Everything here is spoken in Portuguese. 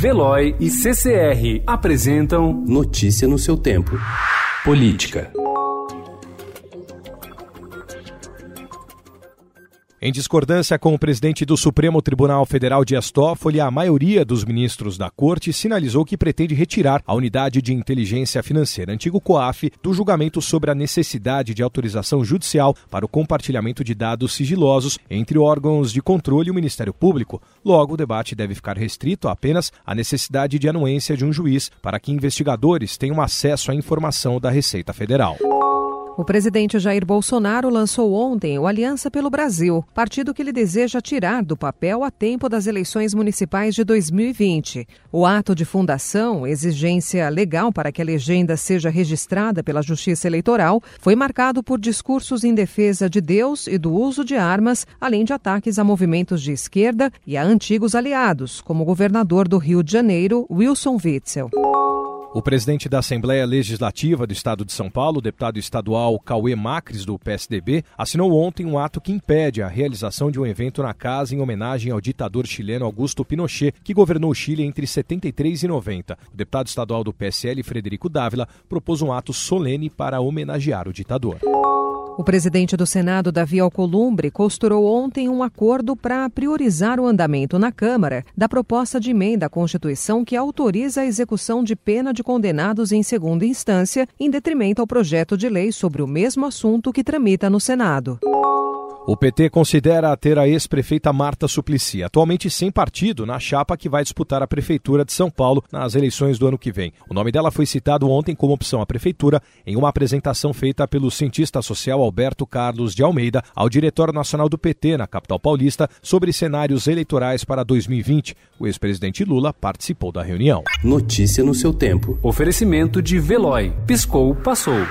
Veloy e CCR apresentam Notícia no seu tempo. Política. Em discordância com o presidente do Supremo Tribunal Federal Dias Toffoli, a maioria dos ministros da corte sinalizou que pretende retirar a Unidade de Inteligência Financeira, antigo COAF, do julgamento sobre a necessidade de autorização judicial para o compartilhamento de dados sigilosos entre órgãos de controle e o Ministério Público. Logo, o debate deve ficar restrito apenas à necessidade de anuência de um juiz para que investigadores tenham acesso à informação da Receita Federal. O presidente Jair Bolsonaro lançou ontem o Aliança pelo Brasil, partido que ele deseja tirar do papel a tempo das eleições municipais de 2020. O ato de fundação, exigência legal para que a legenda seja registrada pela Justiça Eleitoral, foi marcado por discursos em defesa de Deus e do uso de armas, além de ataques a movimentos de esquerda e a antigos aliados, como o governador do Rio de Janeiro, Wilson Witzel. O presidente da Assembleia Legislativa do Estado de São Paulo, deputado estadual Cauê Macris, do PSDB, assinou ontem um ato que impede a realização de um evento na casa em homenagem ao ditador chileno Augusto Pinochet, que governou o Chile entre 73 e 90. O deputado estadual do PSL, Frederico Dávila, propôs um ato solene para homenagear o ditador. O presidente do Senado, Davi Alcolumbre, costurou ontem um acordo para priorizar o andamento na Câmara da proposta de emenda à Constituição que autoriza a execução de pena de condenados em segunda instância, em detrimento ao projeto de lei sobre o mesmo assunto que tramita no Senado. O PT considera ter a ex-prefeita Marta Suplicy, atualmente sem partido, na chapa que vai disputar a Prefeitura de São Paulo nas eleições do ano que vem. O nome dela foi citado ontem como opção à Prefeitura em uma apresentação feita pelo cientista social Alberto Carlos de Almeida ao Diretório Nacional do PT na capital paulista sobre cenários eleitorais para 2020. O ex-presidente Lula participou da reunião. Notícia no seu tempo. Oferecimento de Veloy. Piscou, passou.